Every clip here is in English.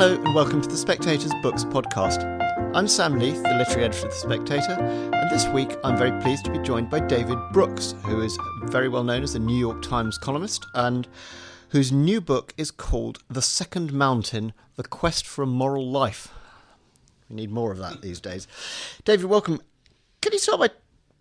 Hello, and welcome to the Spectator's Books podcast. I'm Sam Leith, the literary editor of The Spectator, and this week I'm very pleased to be joined by David Brooks, who is very well known as a New York Times columnist and whose new book is called The Second Mountain The Quest for a Moral Life. We need more of that these days. David, welcome. Can you start by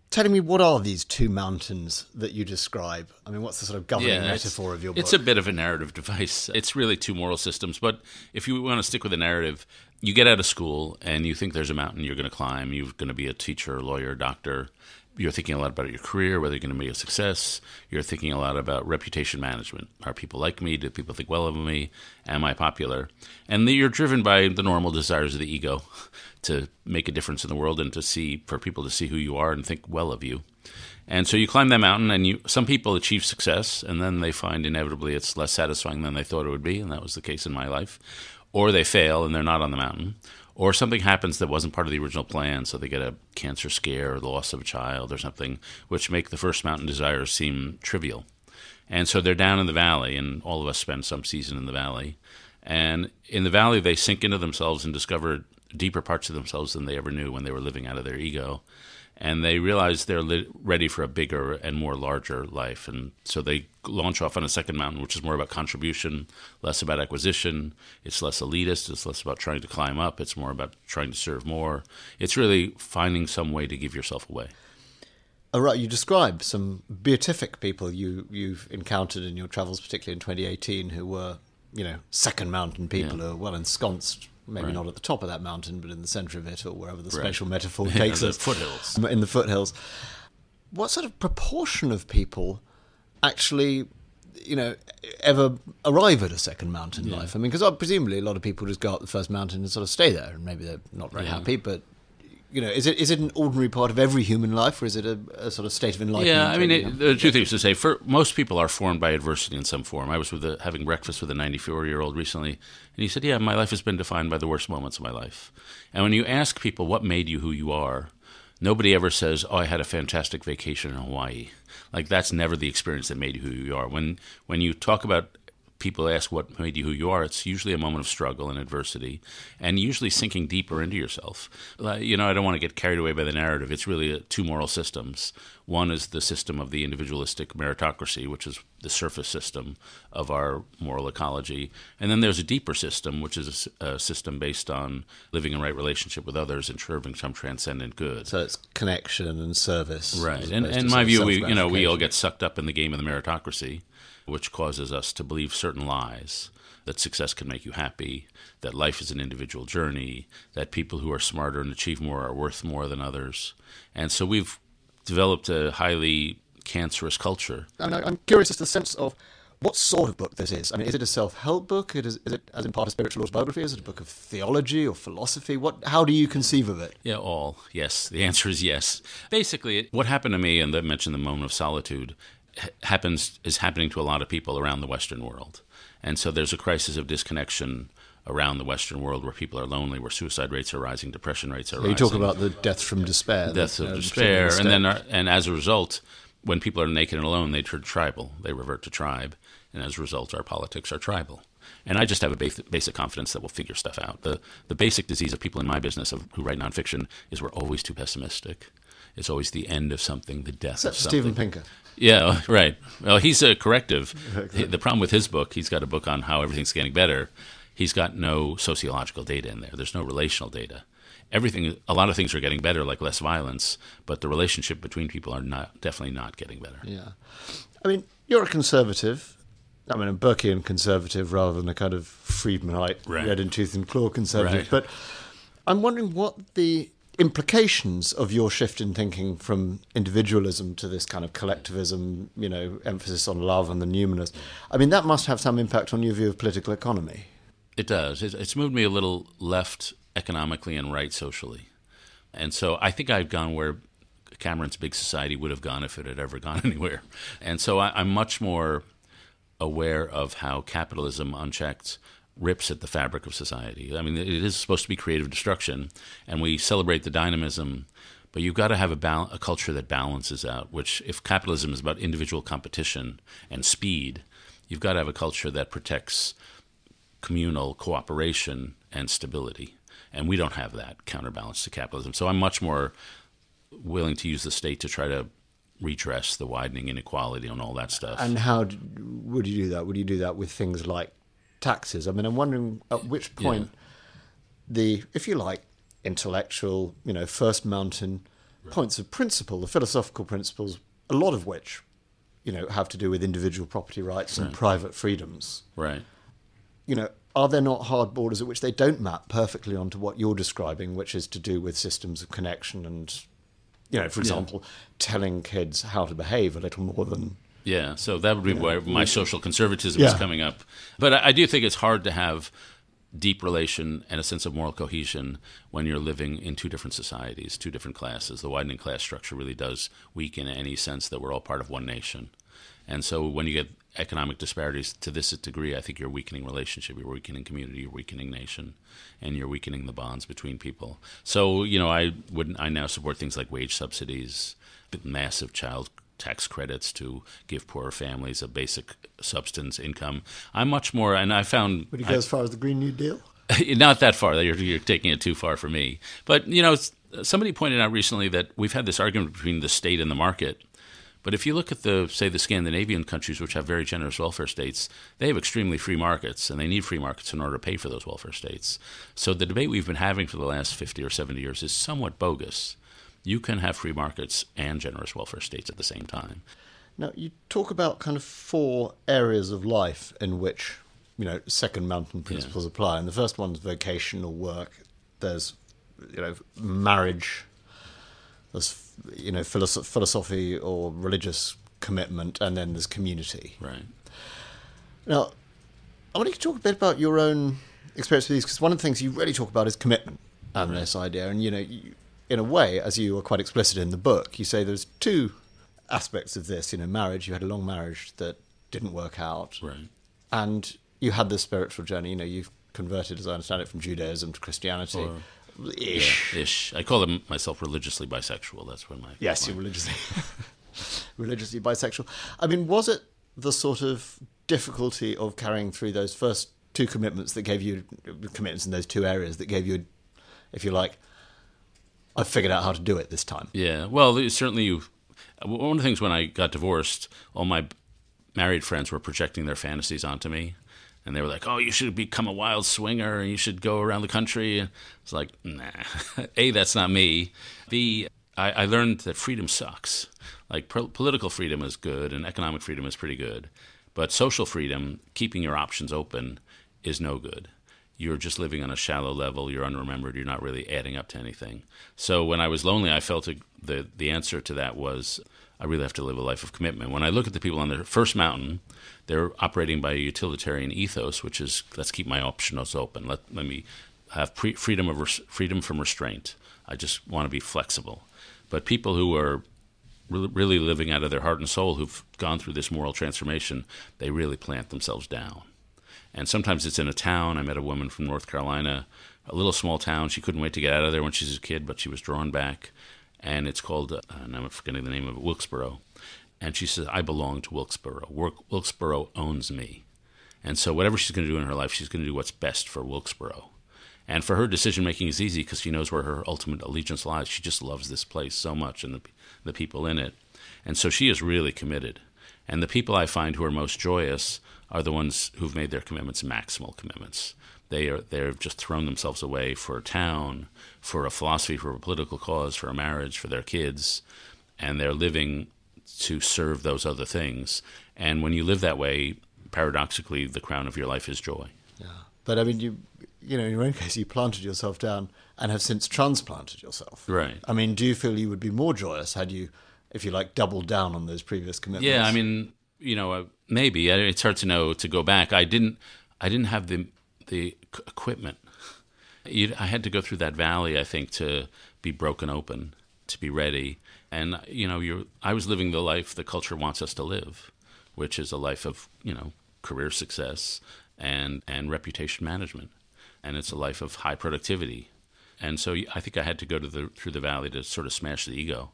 telling me what are these two mountains that you describe? I mean, what's the sort of governing metaphor of your book? It's a bit of a narrative device. It's really two moral systems, but if you want to stick with the narrative, you get out of school and you think there's a mountain you're going to climb. You're going to be a teacher, lawyer, doctor. You're thinking a lot about your career, whether you're going to be a success. You're thinking a lot about reputation management. Are people like me? Do people think well of me? Am I popular? And you're driven by the normal desires of the ego to make a difference in the world and to see for people to see who you are and think well of you. And so you climb that mountain, and you some people achieve success, and then they find inevitably it's less satisfying than they thought it would be, and that was the case in my life. Or they fail and they're not on the mountain or something happens that wasn't part of the original plan, so they get a cancer scare or the loss of a child or something, which make the first mountain desires seem trivial. And so they're down in the valley, and all of us spend some season in the valley. And in the valley, they sink into themselves and discover deeper parts of themselves than they ever knew when they were living out of their ego and they realize they're li- ready for a bigger and more larger life. And so they launch off on a second mountain, which is more about contribution, less about acquisition. It's less elitist. It's less about trying to climb up. It's more about trying to serve more. It's really finding some way to give yourself away. Oh, right, you describe some beatific people you you've encountered in your travels, particularly in 2018, who were, you know, second mountain people yeah. who are well ensconced maybe right. not at the top of that mountain, but in the centre of it, or wherever the right. spatial metaphor takes us. foothills. In the foothills. What sort of proportion of people actually, you know, ever arrive at a second mountain yeah. life? I mean, because uh, presumably a lot of people just go up the first mountain and sort of stay there, and maybe they're not very yeah. happy, but you know, is it is it an ordinary part of every human life, or is it a, a sort of state of enlightenment? Yeah, I mean, it, there are two things to say. For most people are formed by adversity in some form. I was with a, having breakfast with a 94 year old recently, and he said, "Yeah, my life has been defined by the worst moments of my life." And when you ask people what made you who you are, nobody ever says, "Oh, I had a fantastic vacation in Hawaii." Like that's never the experience that made you who you are. When when you talk about people ask what made you who you are, it's usually a moment of struggle and adversity, and usually sinking deeper into yourself. You know, I don't want to get carried away by the narrative. It's really uh, two moral systems. One is the system of the individualistic meritocracy, which is the surface system of our moral ecology, and then there's a deeper system, which is a, system based on living in right relationship with others and serving some transcendent good. So it's connection and service, right? And in my view, we you know we all get sucked up in the game of the meritocracy which causes us to believe certain lies that success can make you happy, that life is an individual journey, that people who are smarter and achieve more are worth more than others. And so we've developed a highly cancerous culture. And I'm curious as to the sense of what sort of book this is. I mean, is it a self-help book? Is, is it, as in part, a spiritual autobiography? Is it a book of theology or philosophy? What? How do you conceive of it? Yeah, all. Yes, the answer is yes. Basically, what happened to me, and I mentioned the moment of solitude, happens is happening to a lot of people around the Western world, and so there's a crisis of disconnection around the Western world where people are lonely, where suicide rates are rising, depression rates are so rising. You talk about the deaths from despair, deaths of uh, despair, and then are, and as a result, when people are naked and alone, they turn tribal. They revert to tribe, and as a result, our politics are tribal. And I just have a basic, basic confidence that we'll figure stuff out. The the basic disease of people in my business of, who write nonfiction is we're always too pessimistic. It's always the end of something, the death of something. Steven Pinker. Yeah, right. Well, he's a corrective. The problem with his book, he's got a book on how everything's getting better. He's got no sociological data in there. There's no relational data. Everything, a lot of things are getting better, like less violence, but the relationship between people are not definitely not getting better. Yeah, I mean, you're a conservative. I mean, a Burkean conservative rather than a kind of Friedmanite, right. red in tooth and claw conservative. Right. But I'm wondering what the implications of your shift in thinking from individualism to this kind of collectivism, you know, emphasis on love and the numinous. I mean, that must have some impact on your view of political economy. It does. It's moved me a little left economically and right socially. And so I think I've gone where Cameron's Big Society would have gone if it had ever gone anywhere. And so I, I'm much more aware of how capitalism unchecked rips at the fabric of society. I mean, it is supposed to be creative destruction, and we celebrate the dynamism, but you've got to have a, bal- a culture that balances out. Which, if capitalism is about individual competition and speed, you've got to have a culture that protects communal cooperation and stability. And we don't have that counterbalance to capitalism. So I'm much more willing to use the state to try to redress the widening inequality and all that stuff. And how d- would you do that? Would you do that with things like taxes? I mean, I'm wondering at which point Yeah. the, if you like, intellectual, you know, first mountain points of principle, the philosophical principles, a lot of which, you know, have to do with individual property rights and private freedoms. right. You know, are there not hard borders at which they don't map perfectly onto what you're describing, which is to do with systems of connection and, you know, for example, telling kids how to behave a little more than Yeah, so that would be where my social conservatism is coming up. But I, I do think it's hard to have deep relation and a sense of moral cohesion when you're living in two different societies, two different classes. The widening class structure really does weaken any sense that we're all part of one nation. And so when you get economic disparities to this degree, I think you're weakening relationship, you're weakening community, you're weakening nation, and you're weakening the bonds between people. So, you know, I would I now support things like wage subsidies, massive child tax credits to give poorer families a basic substance income. I'm much more, and I found Would you I- go as far as the Green New Deal? not that far. You're, you're taking it too far for me. But you know, somebody pointed out recently that we've had this argument between the state and the market. But if you look at the say the Scandinavian countries, which have very generous welfare states, they have extremely free markets, and they need free markets in order to pay for those welfare states. So the debate we've been having for the last fifty or seventy years is somewhat bogus. You can have free markets and generous welfare states at the same time. Now, you talk about kind of four areas of life in which, you know, second mountain principles apply. And the first one's vocational work. There's, you know, marriage. There's, you know, philosoph- philosophy or religious commitment. And then there's community. Right. Now, I want you to talk a bit about your own experience with these, because one of the things you really talk about is commitment um, and this idea. And, you know, you, in a way, as you are quite explicit in the book, you say there's two aspects of this. You know, marriage, you had a long marriage that didn't work out. Right. And you had this spiritual journey. You know, you've converted, as I understand it, from Judaism to Christianity. Or- Ish. Yeah, ish. I call them myself religiously bisexual. That's when my Yes, you're religiously religiously bisexual. I mean, was it the sort of difficulty of carrying through those first two commitments that gave you commitments in those two areas that gave you, if you like, I figured out how to do it this time. Yeah, well, certainly you. One of the things when I got divorced, all my married friends were projecting their fantasies onto me, and they were like, "Oh, you should become a wild swinger, and you should go around the country." It's like, nah. A, that's not me. B, I, I learned that freedom sucks. Like po- political freedom is good, and economic freedom is pretty good, but social freedom, keeping your options open, is no good you're just living on a shallow level. You're unremembered. You're not really adding up to anything. So when I was lonely, I felt the the answer to that was I really have to live a life of commitment. When I look at the people on the first mountain, they're operating by a utilitarian ethos, which is let's keep my options open. Let let me have pre- freedom of res- freedom from restraint. I just want to be flexible. But people who are re- really living out of their heart and soul, who've gone through this moral transformation, they really plant themselves down and sometimes it's in a town. I met a woman from North Carolina, a little small town. She couldn't wait to get out of there when she was a kid, but she was drawn back. And it's called, uh, and I'm forgetting the name of it, Wilkesboro. And she says, I belong to Wilkesboro. Wilk- Wilkesboro owns me. And so whatever she's going to do in her life, she's going to do what's best for Wilkesboro. And for her, decision making is easy because she knows where her ultimate allegiance lies. She just loves this place so much and the, the people in it. And so she is really committed. And the people I find who are most joyous are the ones who've made their commitments maximal commitments. They are they've just thrown themselves away for a town, for a philosophy, for a political cause, for a marriage, for their kids, and they're living to serve those other things. And when you live that way, paradoxically, the crown of your life is joy. Yeah. But I mean, you, you know, in your own case, you planted yourself down and have since transplanted yourself. Right. I mean, do you feel you would be more joyous had you, if you like, doubled down on those previous commitments? Yeah, I mean, you know, uh, maybe it's hard to know to go back. I didn't, I didn't have the the equipment. You, I had to go through that valley, I think, to be broken open, to be ready. And you know, you I was living the life the culture wants us to live, which is a life of you know career success and and reputation management, and it's a life of high productivity. And so I think I had to go to the through the valley to sort of smash the ego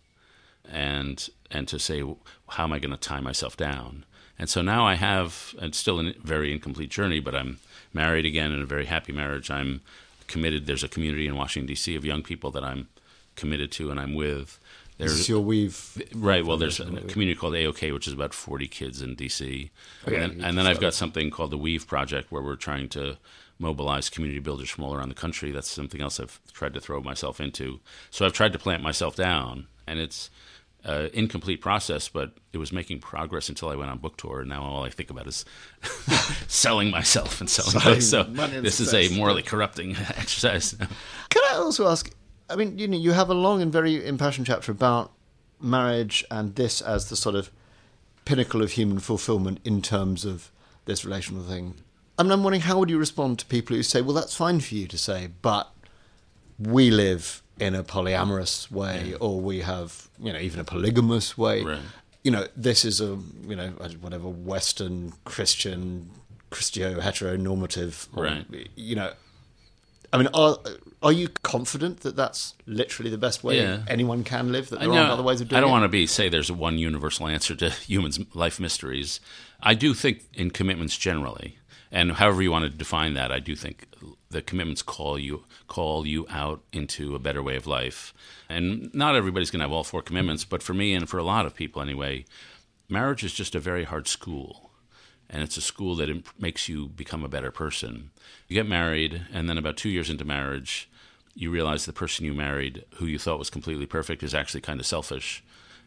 and and to say how am I going to tie myself down? And so now I have, it's still a very incomplete journey, but I'm married again in a very happy marriage. I'm committed. There's a community in Washington, D.C. of young people that I'm committed to and I'm with. There's this your weave. Right. Well, there's a community called AOK, which is about 40 kids in D.C. Okay, and, then, and then I've got something called the Weave Project, where we're trying to mobilize community builders from all around the country. That's something else I've tried to throw myself into. So I've tried to plant myself down, and it's uh, incomplete process, but it was making progress until I went on book tour. And now all I think about is selling myself and selling books. So this is a morally corrupting exercise. Can I also ask? I mean, you know, you have a long and very impassioned chapter about marriage and this as the sort of pinnacle of human fulfillment in terms of this relational thing. I mean, I'm wondering how would you respond to people who say, "Well, that's fine for you to say, but we live in a polyamorous way, yeah. or we have, you know, even a polygamous way. Right. You know, this is a, you know, whatever Western Christian, Christio heteronormative, or, right? You know, I mean, are are you confident that that's literally the best way yeah. anyone can live? That there aren't other ways of doing it? I don't it? want to be say there's one universal answer to humans' life mysteries. I do think in commitments generally, and however you want to define that, I do think the commitments call you call you out into a better way of life. And not everybody's going to have all four commitments, but for me and for a lot of people anyway, marriage is just a very hard school. And it's a school that makes you become a better person. You get married, and then about two years into marriage, you realize the person you married, who you thought was completely perfect, is actually kind of selfish.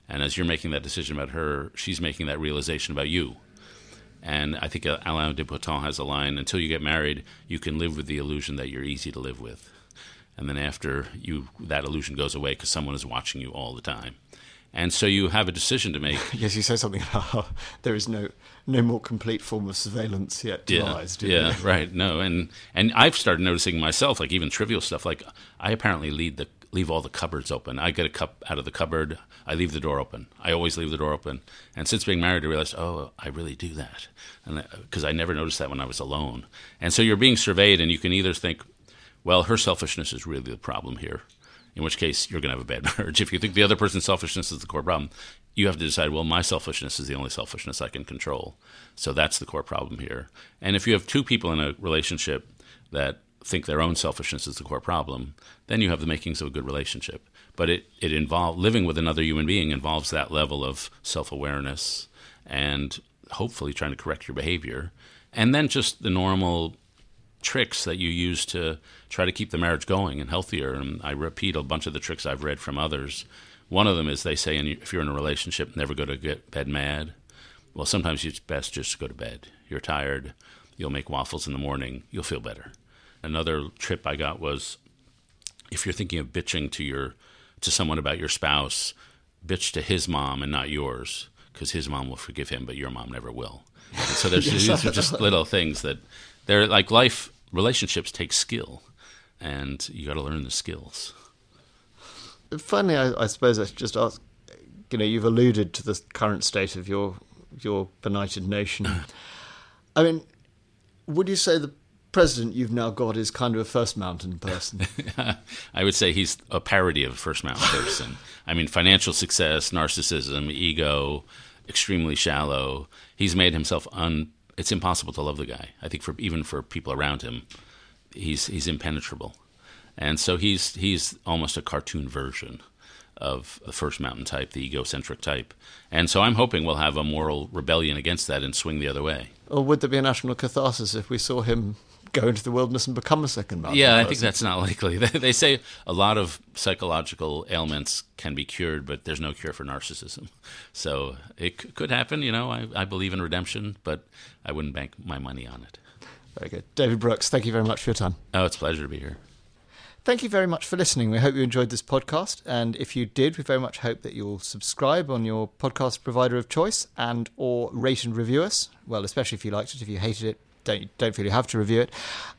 And as you're making that decision about her, she's making that realization about you. And I think Alain de Botton has a line until you get married, you can live with the illusion that you're easy to live with. And then after you that illusion goes away because someone is watching you all the time. And so you have a decision to make. yes, you say something about how there is no no more complete form of surveillance yet devised. Yeah, yeah right. No, and and I've started noticing myself, like even trivial stuff. Like I apparently lead the leave all the cupboards open. I get a cup out of the cupboard. I leave the door open. I always leave the door open. And since being married, I realized, oh, I really do that, and because I never noticed that when I was alone. And so you're being surveyed, and you can either think, well, her selfishness is really the problem here. In which case, you're going to have a bad marriage. If you think the other person's selfishness is the core problem, you have to decide, well, my selfishness is the only selfishness I can control. So that's the core problem here. And if you have two people in a relationship that think their own selfishness is the core problem, then you have the makings of a good relationship. But it, it involves living with another human being involves that level of self awareness and hopefully trying to correct your behavior. And then just the normal tricks that you use to try to keep the marriage going and healthier. And I repeat a bunch of the tricks I've read from others. One of them is they say, if you're in a relationship, never go to get bed mad. Well, sometimes it's best just to go to bed. You're tired. You'll make waffles in the morning. You'll feel better. Another trip I got was if you're thinking of bitching to your to someone about your spouse, bitch to his mom and not yours, because his mom will forgive him, but your mom never will. And so there's these are just little things that they're like life relationships take skill, and you got to learn the skills. Finally, I, I suppose I should just ask. You know, you've alluded to the current state of your your benighted nation. I mean, would you say the president you've now got is kind of a First Mountain person. I would say he's a parody of a First Mountain person. I mean, financial success, narcissism, ego, extremely shallow. He's made himself un. It's impossible to love the guy. I think for even for people around him, he's he's impenetrable, and so he's he's almost a cartoon version of the first mountain type, the egocentric type. And so I'm hoping we'll have a moral rebellion against that and swing the other way. Or would there be a national catharsis if we saw him go into the wilderness and become a second mountain. Yeah, person. I think that's not likely. They say a lot of psychological ailments can be cured, but there's no cure for narcissism. So it could happen. You know, I, I believe in redemption, but I wouldn't bank my money on it. Very good. David Brooks, thank you very much for your time. Oh, it's a pleasure to be here. Thank you very much for listening. We hope you enjoyed this podcast, and if you did, we very much hope that you'll subscribe on your podcast provider of choice and or rate and review us. Well, especially if you liked it. If you hated it, don't don't feel you have to review it.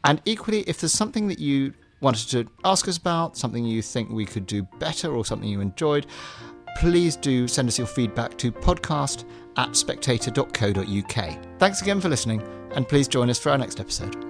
And equally, if there's something that you wanted to ask us about, something you think we could do better, or something you enjoyed, please do send us your feedback to podcast at spectator.co.uk. Thanks again for listening, and please join us for our next episode.